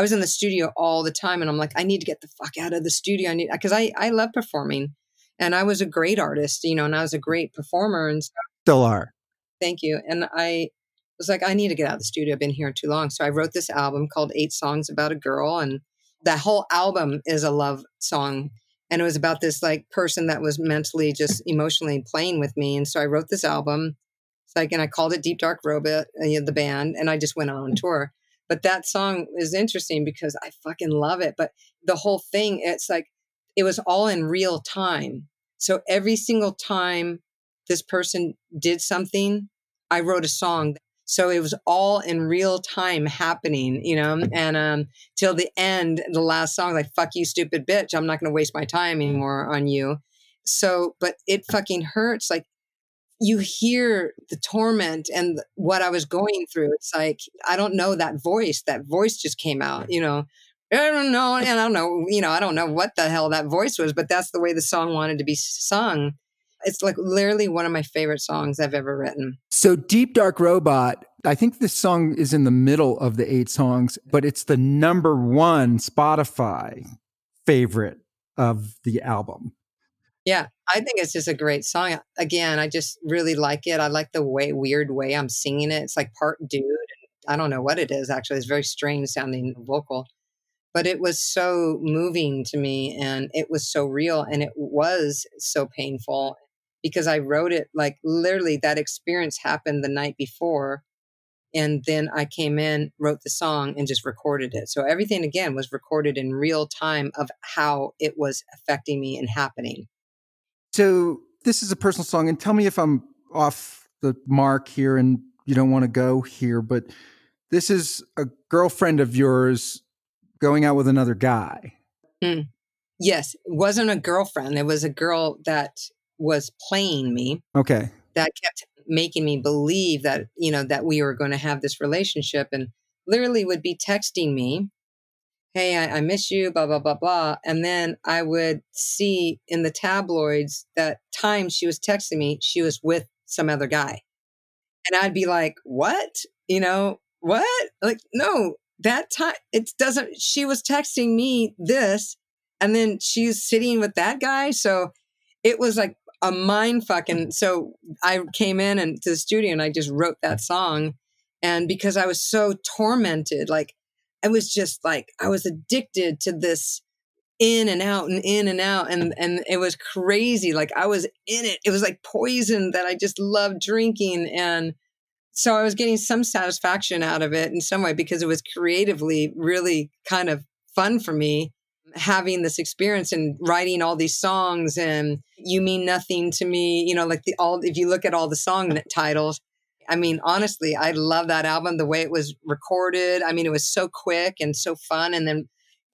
I was in the studio all the time and I'm like, I need to get the fuck out of the studio. I need, cause I, I love performing and I was a great artist, you know, and I was a great performer and stuff. Still are. Thank you. And I was like, I need to get out of the studio. I've been here too long. So I wrote this album called Eight Songs About a Girl. And that whole album is a love song. And it was about this like person that was mentally just emotionally playing with me. And so I wrote this album. It's like, and I called it Deep Dark Robot, uh, the band, and I just went on tour. But that song is interesting because I fucking love it. But the whole thing, it's like it was all in real time. So every single time this person did something, I wrote a song. So it was all in real time happening, you know, and um, till the end, the last song, like, fuck you, stupid bitch. I'm not going to waste my time anymore on you. So, but it fucking hurts. Like you hear the torment and what I was going through. It's like, I don't know that voice. That voice just came out, you know. I don't know. And I don't know, you know, I don't know what the hell that voice was, but that's the way the song wanted to be sung. It's like literally one of my favorite songs I've ever written. So, Deep Dark Robot, I think this song is in the middle of the eight songs, but it's the number one Spotify favorite of the album. Yeah, I think it's just a great song. Again, I just really like it. I like the way weird way I'm singing it. It's like part dude. I don't know what it is actually. It's very strange sounding vocal. But it was so moving to me and it was so real and it was so painful because I wrote it like literally that experience happened the night before and then I came in, wrote the song, and just recorded it. So everything again was recorded in real time of how it was affecting me and happening. So this is a personal song, and tell me if I'm off the mark here and you don't want to go here, but this is a girlfriend of yours going out with another guy. Hmm. Yes, it wasn't a girlfriend. It was a girl that was playing me. Okay. That kept making me believe that, you know, that we were going to have this relationship and literally would be texting me hey, I, I, miss you, blah, blah, blah, blah. And then I would see in the tabloids that time she was texting me, she was with some other guy. And I'd be like, what? You know, what? Like, no, that time, it doesn't, she was texting me this, and then she's sitting with that guy. So it was like a mind fucking. So I came in and to the studio and I just wrote that song. And because I was so tormented, like, I was just like I was addicted to this in and out and in and out and and it was crazy like I was in it. It was like poison that I just loved drinking and so I was getting some satisfaction out of it in some way because it was creatively really kind of fun for me having this experience and writing all these songs and you mean nothing to me you know like the all if you look at all the song titles I mean, honestly, I love that album, the way it was recorded. I mean, it was so quick and so fun. And then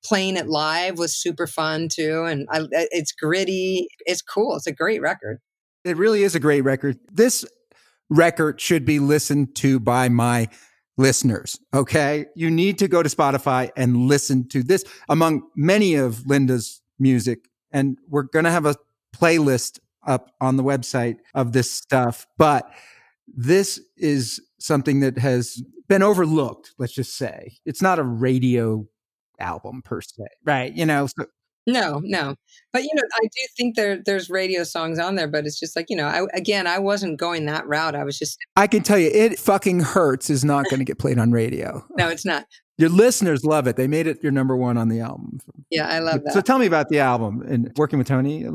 playing it live was super fun too. And I, uh, it's gritty. It's cool. It's a great record. It really is a great record. This record should be listened to by my listeners. Okay. You need to go to Spotify and listen to this among many of Linda's music. And we're going to have a playlist up on the website of this stuff. But this is something that has been overlooked, let's just say. It's not a radio album per se, right? You know, so No, no. But you know, I do think there there's radio songs on there, but it's just like you know, I, again, I wasn't going that route. I was just. I can tell you, it fucking hurts is not going to get played on radio. no, it's not. Your listeners love it. They made it your number one on the album. Yeah, I love that. So tell me about the album and working with Tony. Uh,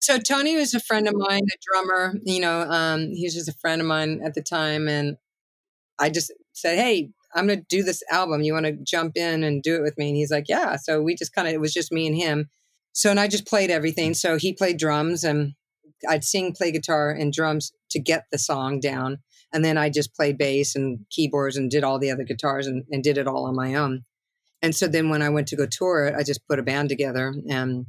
So Tony was a friend of mine, a drummer. You know, um, he was just a friend of mine at the time, and I just said, "Hey, I'm going to do this album. You want to jump in and do it with me?" And he's like, "Yeah." So we just kind of it was just me and him. So and I just played everything. So he played drums, and I'd sing, play guitar, and drums to get the song down. And then I just played bass and keyboards and did all the other guitars and, and did it all on my own. And so then when I went to go tour it, I just put a band together and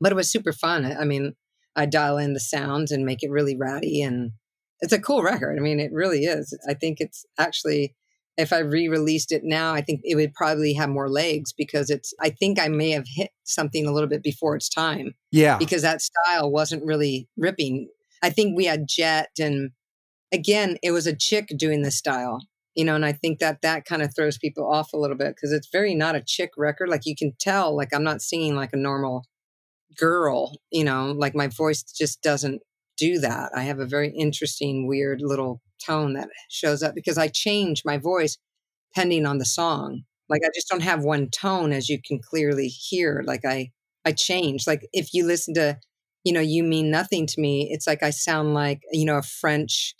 but it was super fun. I mean, I dial in the sounds and make it really ratty and it's a cool record. I mean, it really is. I think it's actually if I re-released it now, I think it would probably have more legs because it's I think I may have hit something a little bit before its time. Yeah. Because that style wasn't really ripping. I think we had Jet and again, it was a chick doing the style, you know, and I think that that kind of throws people off a little bit because it's very not a chick record. Like you can tell, like I'm not singing like a normal girl, you know, like my voice just doesn't do that. I have a very interesting, weird little tone that shows up because I change my voice depending on the song. Like I just don't have one tone as you can clearly hear. Like I, I change. Like if you listen to, you know, you mean nothing to me, it's like I sound like, you know, a French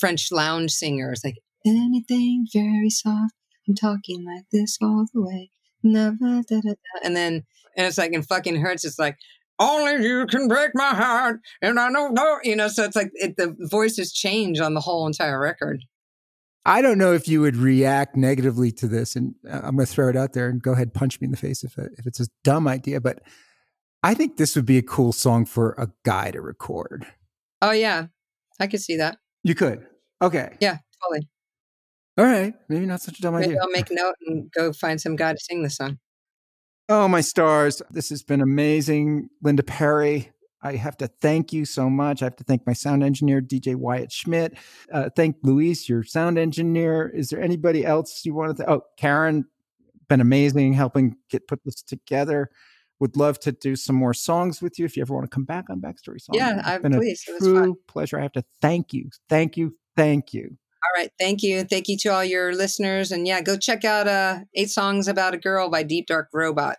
French lounge singer. It's like anything very soft. I'm talking like this all the way. Never da, da, da. And then and it's like in fucking hurts. It's like only you can break my heart, and I don't know. You know, so it's like it, the voices change on the whole entire record. I don't know if you would react negatively to this, and uh, I'm going to throw it out there and go ahead punch me in the face if it, if it's a dumb idea, but I think this would be a cool song for a guy to record. Oh yeah, I could see that. You could. Okay. Yeah, totally. All right. Maybe not such a dumb Maybe idea. I'll make note and go find some guy to sing the song. Oh, my stars. This has been amazing. Linda Perry, I have to thank you so much. I have to thank my sound engineer, DJ Wyatt Schmidt. Uh, thank Luis, your sound engineer. Is there anybody else you want to? Th- oh, Karen, been amazing helping get put this together. Would love to do some more songs with you if you ever want to come back on Backstory Songs. Yeah, I, it's been please. a It was fun. true pleasure. I have to thank you, thank you, thank you. All right. Thank you. Thank you to all your listeners. And yeah, go check out uh, Eight Songs About a Girl by Deep Dark Robot.